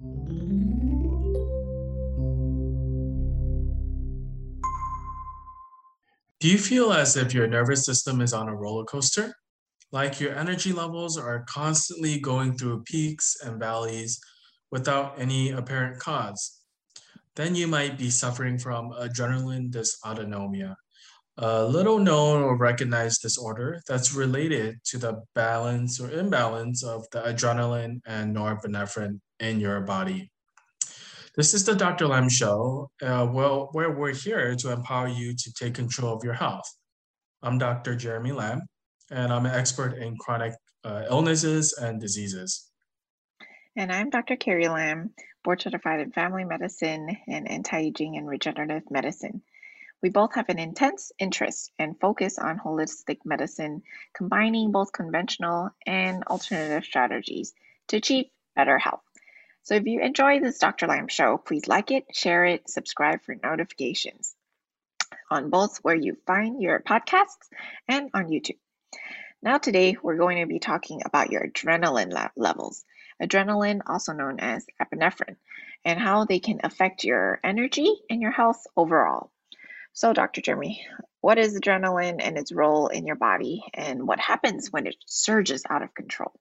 Do you feel as if your nervous system is on a roller coaster? Like your energy levels are constantly going through peaks and valleys without any apparent cause? Then you might be suffering from adrenaline dysautonomia, a little known or recognized disorder that's related to the balance or imbalance of the adrenaline and norepinephrine in your body. This is the Dr. Lam Show, uh, well, where we're here to empower you to take control of your health. I'm Dr. Jeremy Lam, and I'm an expert in chronic uh, illnesses and diseases. And I'm Dr. Carrie Lam, board certified in family medicine and anti aging and regenerative medicine. We both have an intense interest and focus on holistic medicine, combining both conventional and alternative strategies to achieve better health. So if you enjoy this Dr. Lam show, please like it, share it, subscribe for notifications on both where you find your podcasts and on YouTube. Now, today we're going to be talking about your adrenaline levels. Adrenaline, also known as epinephrine, and how they can affect your energy and your health overall. So, Dr. Jeremy, what is adrenaline and its role in your body, and what happens when it surges out of control?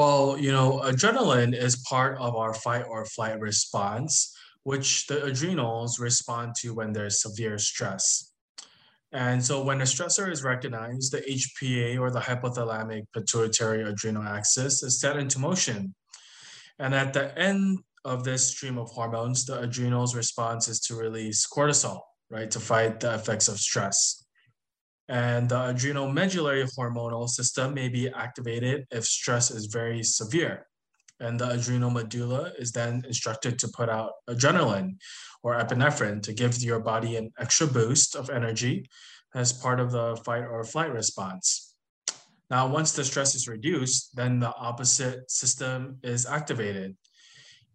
Well, you know, adrenaline is part of our fight or flight response, which the adrenals respond to when there's severe stress. And so when a stressor is recognized, the HPA or the hypothalamic pituitary adrenal axis is set into motion. And at the end of this stream of hormones, the adrenals response is to release cortisol, right, to fight the effects of stress. And the adrenomedullary hormonal system may be activated if stress is very severe. And the adrenal medulla is then instructed to put out adrenaline or epinephrine to give your body an extra boost of energy as part of the fight or flight response. Now, once the stress is reduced, then the opposite system is activated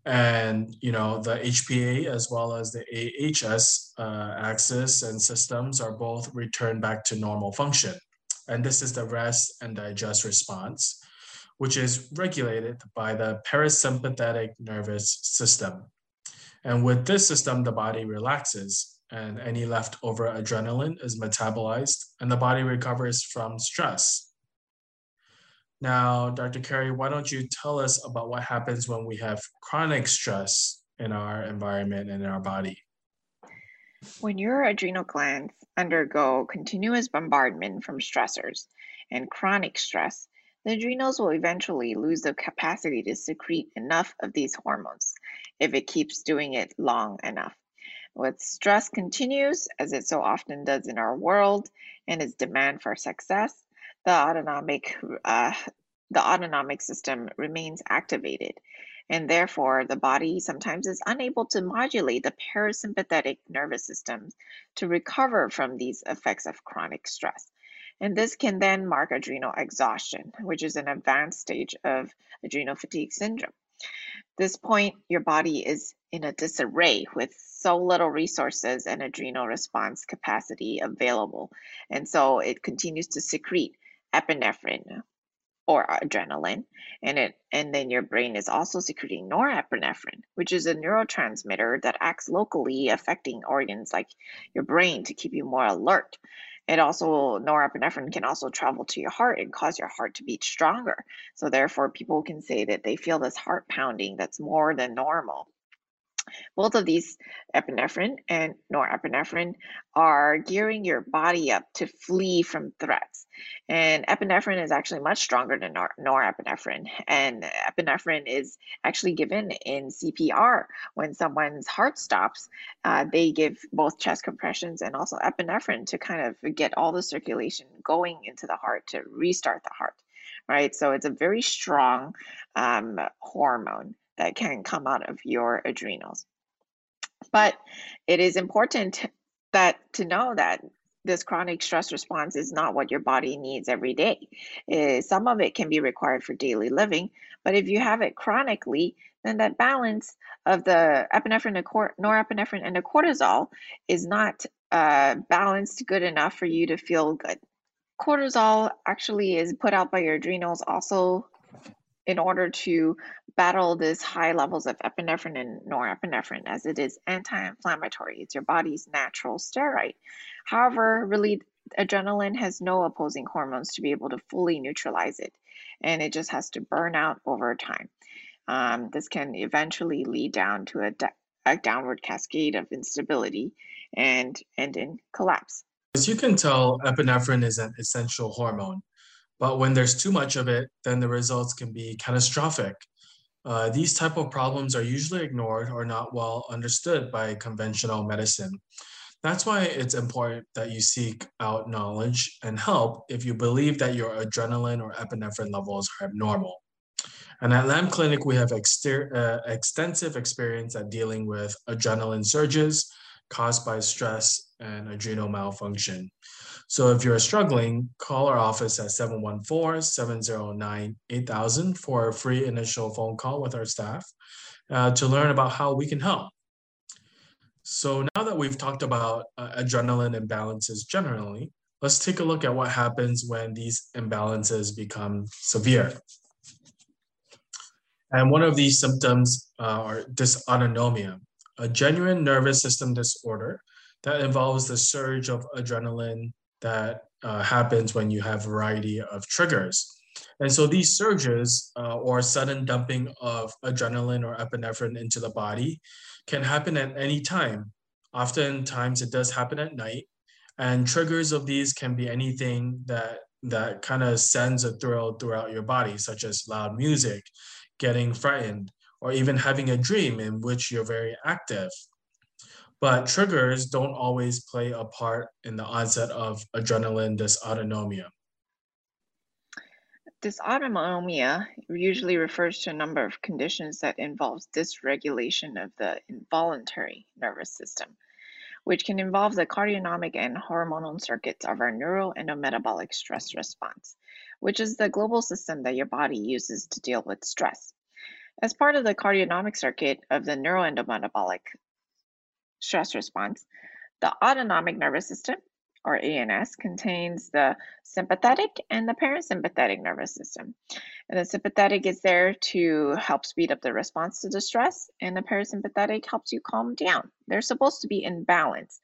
and you know the HPA as well as the AHS uh, axis and systems are both returned back to normal function. And this is the rest and digest response, which is regulated by the parasympathetic nervous system. And with this system, the body relaxes and any leftover adrenaline is metabolized and the body recovers from stress. Now, Dr. Carrie, why don't you tell us about what happens when we have chronic stress in our environment and in our body? When your adrenal glands undergo continuous bombardment from stressors and chronic stress, the adrenals will eventually lose the capacity to secrete enough of these hormones if it keeps doing it long enough. With stress continues, as it so often does in our world, and its demand for success, the autonomic uh, the autonomic system remains activated. And therefore the body sometimes is unable to modulate the parasympathetic nervous system to recover from these effects of chronic stress. And this can then mark adrenal exhaustion which is an advanced stage of adrenal fatigue syndrome. This point your body is in a disarray with so little resources and adrenal response capacity available. And so it continues to secrete epinephrine or adrenaline and it and then your brain is also secreting norepinephrine which is a neurotransmitter that acts locally affecting organs like your brain to keep you more alert. It also norepinephrine can also travel to your heart and cause your heart to beat stronger. So therefore people can say that they feel this heart pounding that's more than normal both of these, epinephrine and norepinephrine, are gearing your body up to flee from threats. And epinephrine is actually much stronger than nor- norepinephrine. And epinephrine is actually given in CPR when someone's heart stops. Uh, they give both chest compressions and also epinephrine to kind of get all the circulation going into the heart to restart the heart. Right, so it's a very strong um, hormone that can come out of your adrenals. But it is important that to know that this chronic stress response is not what your body needs every day. Uh, some of it can be required for daily living, but if you have it chronically, then that balance of the epinephrine, norepinephrine, and the cortisol is not uh, balanced good enough for you to feel good. Cortisol actually is put out by your adrenals also in order to battle this high levels of epinephrine and norepinephrine as it is anti-inflammatory. It's your body's natural steroid. However, really adrenaline has no opposing hormones to be able to fully neutralize it and it just has to burn out over time. Um, this can eventually lead down to a, a downward cascade of instability and end in collapse. As you can tell, epinephrine is an essential hormone. But when there's too much of it, then the results can be catastrophic. Uh, these type of problems are usually ignored or not well understood by conventional medicine. That's why it's important that you seek out knowledge and help if you believe that your adrenaline or epinephrine levels are abnormal. And at Lam Clinic, we have exter- uh, extensive experience at dealing with adrenaline surges caused by stress and adrenal malfunction. So if you're struggling, call our office at 714-709-8000 for a free initial phone call with our staff uh, to learn about how we can help. So now that we've talked about uh, adrenaline imbalances generally, let's take a look at what happens when these imbalances become severe. And one of these symptoms uh, are dysautonomia, a genuine nervous system disorder that involves the surge of adrenaline that uh, happens when you have a variety of triggers. And so these surges uh, or sudden dumping of adrenaline or epinephrine into the body can happen at any time. Oftentimes it does happen at night. And triggers of these can be anything that that kind of sends a thrill throughout your body, such as loud music, getting frightened, or even having a dream in which you're very active. But triggers don't always play a part in the onset of adrenaline dysautonomia. Dysautonomia usually refers to a number of conditions that involves dysregulation of the involuntary nervous system, which can involve the cardionomic and hormonal circuits of our neuroendometabolic stress response, which is the global system that your body uses to deal with stress. As part of the cardionomic circuit of the neuroendometabolic stress response. The autonomic nervous system, or ANS, contains the sympathetic and the parasympathetic nervous system. And the sympathetic is there to help speed up the response to the stress, and the parasympathetic helps you calm down. They're supposed to be in balance.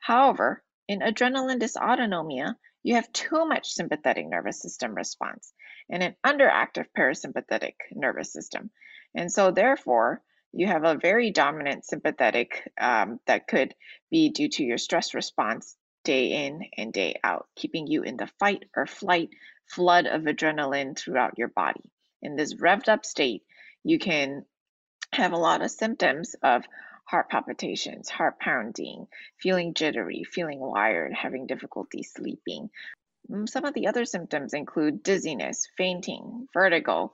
However, in adrenaline dysautonomia, you have too much sympathetic nervous system response and an underactive parasympathetic nervous system. And so, therefore, you have a very dominant sympathetic um, that could be due to your stress response day in and day out, keeping you in the fight or flight flood of adrenaline throughout your body. In this revved up state, you can have a lot of symptoms of heart palpitations, heart pounding, feeling jittery, feeling wired, having difficulty sleeping. Mm, some of the other symptoms include dizziness, fainting, vertigo,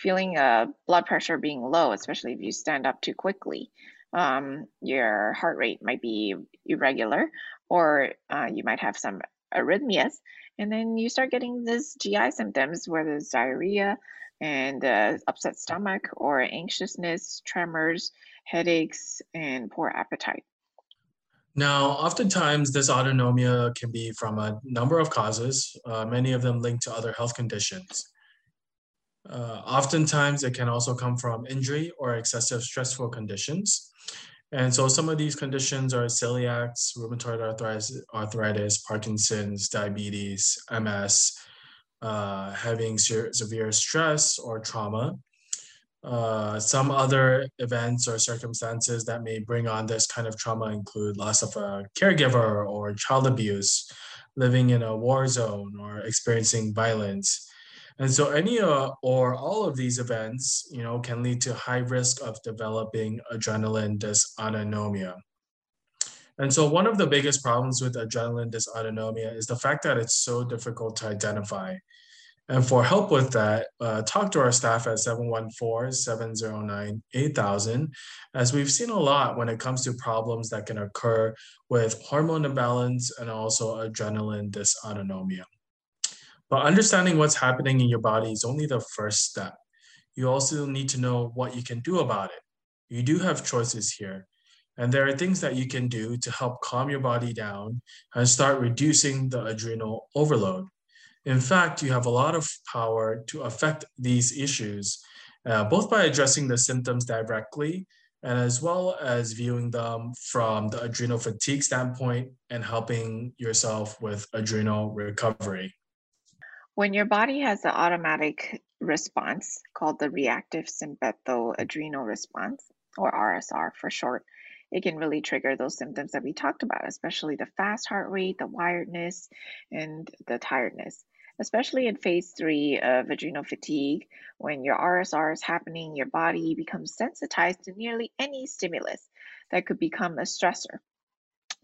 feeling uh, blood pressure being low, especially if you stand up too quickly. Um, your heart rate might be irregular, or uh, you might have some arrhythmias. And then you start getting these GI symptoms where there's diarrhea and uh, upset stomach, or anxiousness, tremors, headaches, and poor appetite. Now, oftentimes, dysautonomia can be from a number of causes, uh, many of them linked to other health conditions. Uh, oftentimes, it can also come from injury or excessive stressful conditions. And so some of these conditions are celiacs, rheumatoid arthritis, arthritis Parkinson's, diabetes, MS, uh, having se- severe stress or trauma. Uh, some other events or circumstances that may bring on this kind of trauma include loss of a caregiver or child abuse, living in a war zone or experiencing violence, and so any uh, or all of these events, you know, can lead to high risk of developing adrenaline dysautonomia. And so one of the biggest problems with adrenaline dysautonomia is the fact that it's so difficult to identify. And for help with that, uh, talk to our staff at 714-709-8000, as we've seen a lot when it comes to problems that can occur with hormone imbalance and also adrenaline dysautonomia. But understanding what's happening in your body is only the first step. You also need to know what you can do about it. You do have choices here. And there are things that you can do to help calm your body down and start reducing the adrenal overload. In fact, you have a lot of power to affect these issues, uh, both by addressing the symptoms directly and as well as viewing them from the adrenal fatigue standpoint and helping yourself with adrenal recovery. When your body has the automatic response called the reactive sympathoadrenal response, or RSR for short, it can really trigger those symptoms that we talked about, especially the fast heart rate, the wiredness, and the tiredness especially in phase three of adrenal fatigue, when your RSR is happening, your body becomes sensitized to nearly any stimulus that could become a stressor.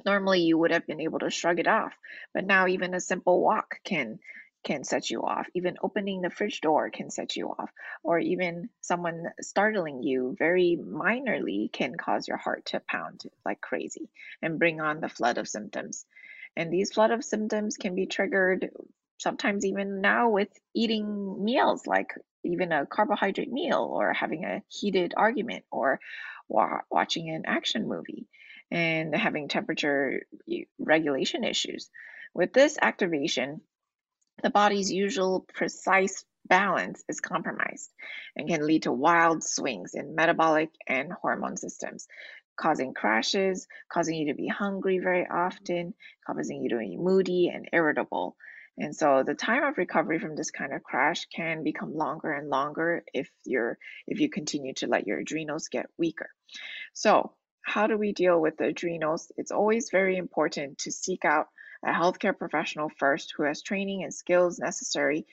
Normally, you would have been able to shrug it off, but now even a simple walk can can set you off. Even opening the fridge door can set you off, or even someone startling you very minorly can cause your heart to pound like crazy and bring on the flood of symptoms. And these flood of symptoms can be triggered sometimes even now with eating meals like even a carbohydrate meal or having a heated argument or wa- watching an action movie and having temperature regulation issues. With this activation, the body's usual precise balance is compromised and can lead to wild swings in metabolic and hormone systems, causing crashes, causing you to be hungry very often, causing you to be moody and irritable. And so the time of recovery from this kind of crash can become longer and longer if you're if you continue to let your adrenals get weaker. So how do we deal with the adrenals? It's always very important to seek out a healthcare professional first who has training and skills necessary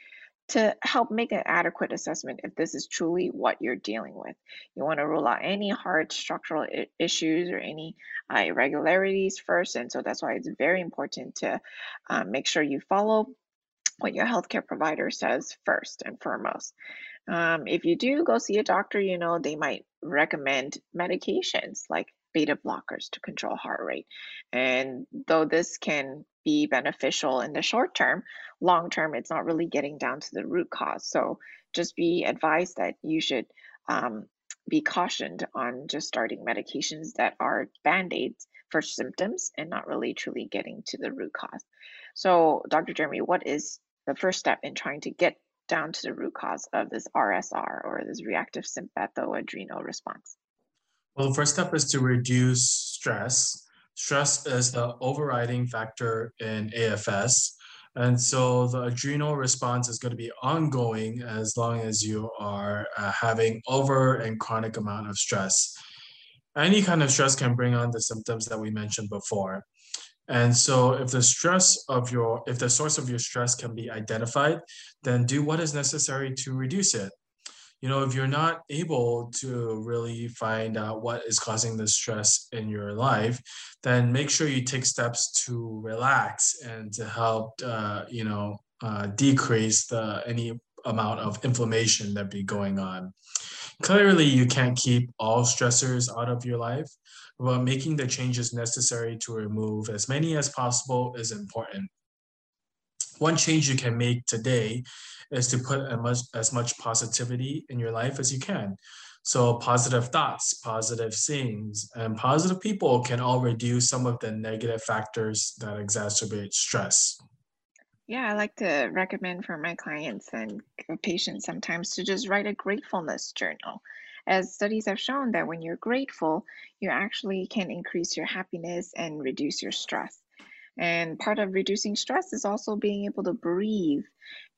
to help make an adequate assessment if this is truly what you're dealing with. You want to rule out any heart structural issues or any uh, irregularities first. And so that's why it's very important to um, make sure you follow what your healthcare provider says first and foremost. Um, if you do go see a doctor, you know, they might recommend medications like beta blockers to control heart rate. And though this can be beneficial in the short term, long term, it's not really getting down to the root cause. So just be advised that you should um, be cautioned on just starting medications that are band aids for symptoms and not really truly getting to the root cause. So, Dr. Jeremy, what is the first step in trying to get down to the root cause of this RSR or this reactive sympathoadrenal response? Well, the first step is to reduce stress. Stress is the overriding factor in AFS. And so the adrenal response is going to be ongoing as long as you are uh, having over and chronic amount of stress. Any kind of stress can bring on the symptoms that we mentioned before. And so if the stress of your, if the source of your stress can be identified, then do what is necessary to reduce it you know, if you're not able to really find out what is causing the stress in your life, then make sure you take steps to relax and to help, uh, you know, uh, decrease the any amount of inflammation that be going on. Clearly, you can't keep all stressors out of your life, but making the changes necessary to remove as many as possible is important. One change you can make today is to put as much, as much positivity in your life as you can. So positive thoughts, positive things, and positive people can all reduce some of the negative factors that exacerbate stress. Yeah, I like to recommend for my clients and patients sometimes to just write a gratefulness journal. As studies have shown that when you're grateful, you actually can increase your happiness and reduce your stress. And part of reducing stress is also being able to breathe.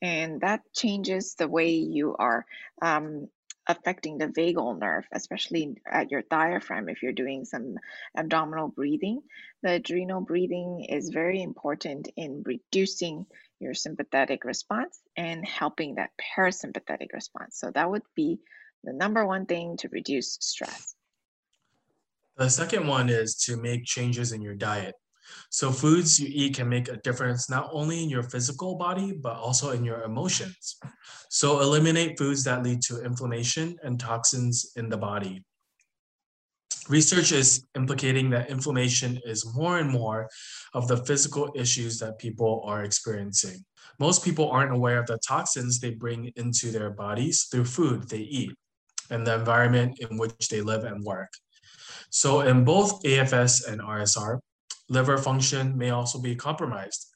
And that changes the way you are um, affecting the vagal nerve, especially at your diaphragm if you're doing some abdominal breathing. The adrenal breathing is very important in reducing your sympathetic response and helping that parasympathetic response. So that would be the number one thing to reduce stress. The second one is to make changes in your diet. So foods you eat can make a difference not only in your physical body, but also in your emotions. So eliminate foods that lead to inflammation and toxins in the body. Research is implicating that inflammation is more and more of the physical issues that people are experiencing. Most people aren't aware of the toxins they bring into their bodies through food they eat and the environment in which they live and work. So, in both AFS and RSR, liver function may also be compromised.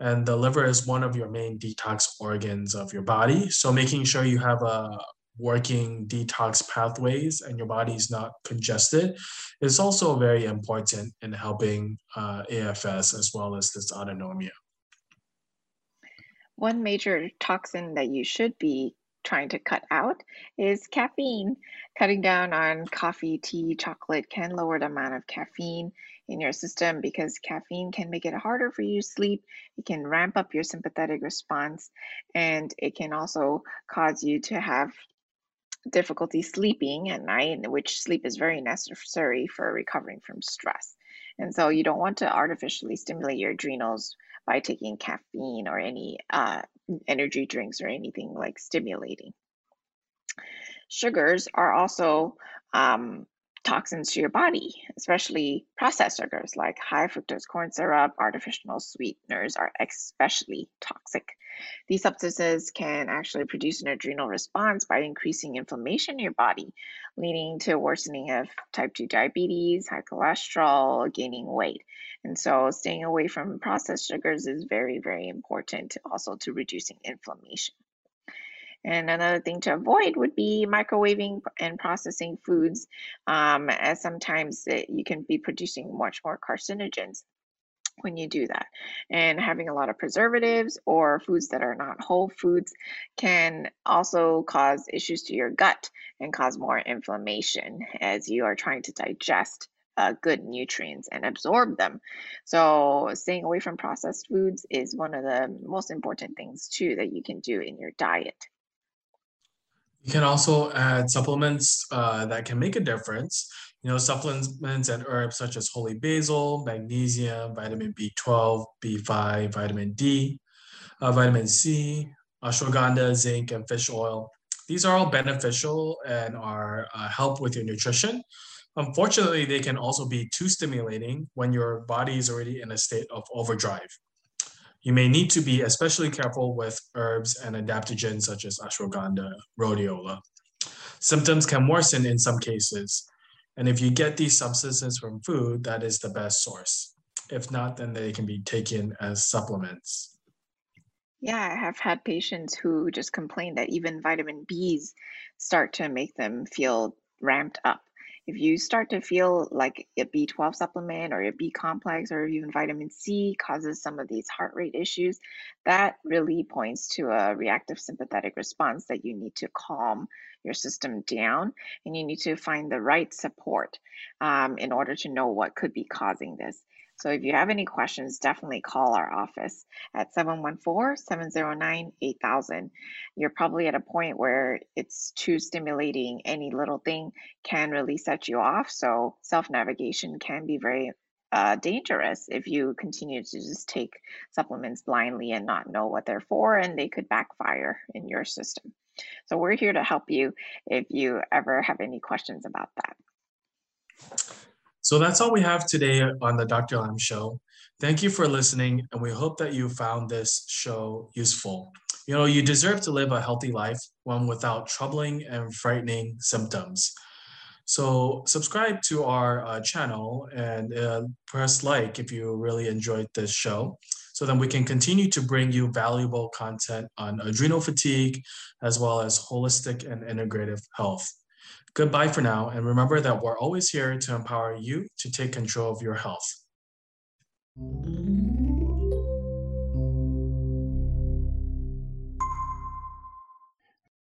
And the liver is one of your main detox organs of your body. So making sure you have a working detox pathways and your body is not congested is also very important in helping uh, AFS as well as dysautonomia. One major toxin that you should be trying to cut out is caffeine. Cutting down on coffee, tea, chocolate can lower the amount of caffeine in your system because caffeine can make it harder for you to sleep. It can ramp up your sympathetic response and it can also cause you to have difficulty sleeping at night, which sleep is very necessary for recovering from stress. And so you don't want to artificially stimulate your adrenals by taking caffeine or any uh, energy drinks or anything like stimulating. Sugars are also um, toxins to your body, especially processed sugars like high fructose corn syrup, artificial sweeteners are especially toxic. These substances can actually produce an adrenal response by increasing inflammation in your body, leading to worsening of type 2 diabetes, high cholesterol, gaining weight. And so staying away from processed sugars is very, very important also to reducing inflammation. And another thing to avoid would be microwaving and processing foods, um, as sometimes it, you can be producing much more carcinogens when you do that. And having a lot of preservatives or foods that are not whole foods can also cause issues to your gut and cause more inflammation as you are trying to digest uh, good nutrients and absorb them. So, staying away from processed foods is one of the most important things, too, that you can do in your diet. You can also add supplements uh, that can make a difference you know, supplements and herbs such as holy basil, magnesium, vitamin B12, B5, vitamin D, uh, vitamin C, ashwagandha, zinc, and fish oil. These are all beneficial and are uh, help with your nutrition. Unfortunately, they can also be too stimulating when your body is already in a state of overdrive. You may need to be especially careful with herbs and adaptogens such as ashwagandha, rhodiola. Symptoms can worsen in some cases, and if you get these substances from food, that is the best source. If not, then they can be taken as supplements. Yeah, I have had patients who just complain that even vitamin Bs start to make them feel ramped up. If you start to feel like a B12 supplement or a B complex or even vitamin C causes some of these heart rate issues, that really points to a reactive sympathetic response that you need to calm your system down and you need to find the right support um, in order to know what could be causing this. So if you have any questions, definitely call our office at 714-709-8000. You're probably at a point where it's too stimulating. Any little thing can really set you off. So self-navigation can be very uh, dangerous if you continue to just take supplements blindly and not know what they're for, and they could backfire in your system. So we're here to help you if you ever have any questions about that. So that's all we have today on the Dr. Lam Show. Thank you for listening, and we hope that you found this show useful. You know, you deserve to live a healthy life, one without troubling and frightening symptoms. So, subscribe to our uh, channel and uh, press like if you really enjoyed this show, so then we can continue to bring you valuable content on adrenal fatigue as well as holistic and integrative health. Goodbye for now, and remember that we're always here to empower you to take control of your health.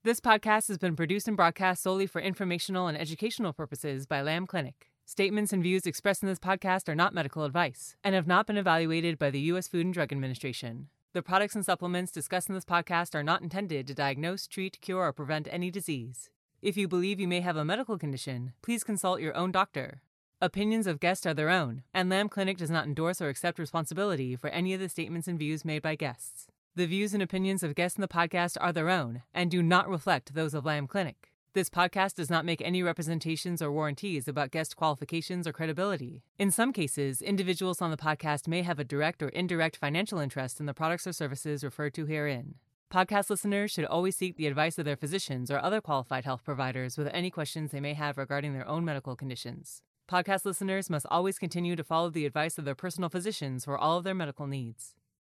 This podcast has been produced and broadcast solely for informational and educational purposes by Lam Clinic. Statements and views expressed in this podcast are not medical advice and have not been evaluated by the U.S. Food and Drug Administration. The products and supplements discussed in this podcast are not intended to diagnose, treat, cure, or prevent any disease. If you believe you may have a medical condition, please consult your own doctor. Opinions of guests are their own, and Lam Clinic does not endorse or accept responsibility for any of the statements and views made by guests. The views and opinions of guests in the podcast are their own and do not reflect those of Lam Clinic. This podcast does not make any representations or warranties about guest qualifications or credibility. In some cases, individuals on the podcast may have a direct or indirect financial interest in the products or services referred to herein. Podcast listeners should always seek the advice of their physicians or other qualified health providers with any questions they may have regarding their own medical conditions. Podcast listeners must always continue to follow the advice of their personal physicians for all of their medical needs.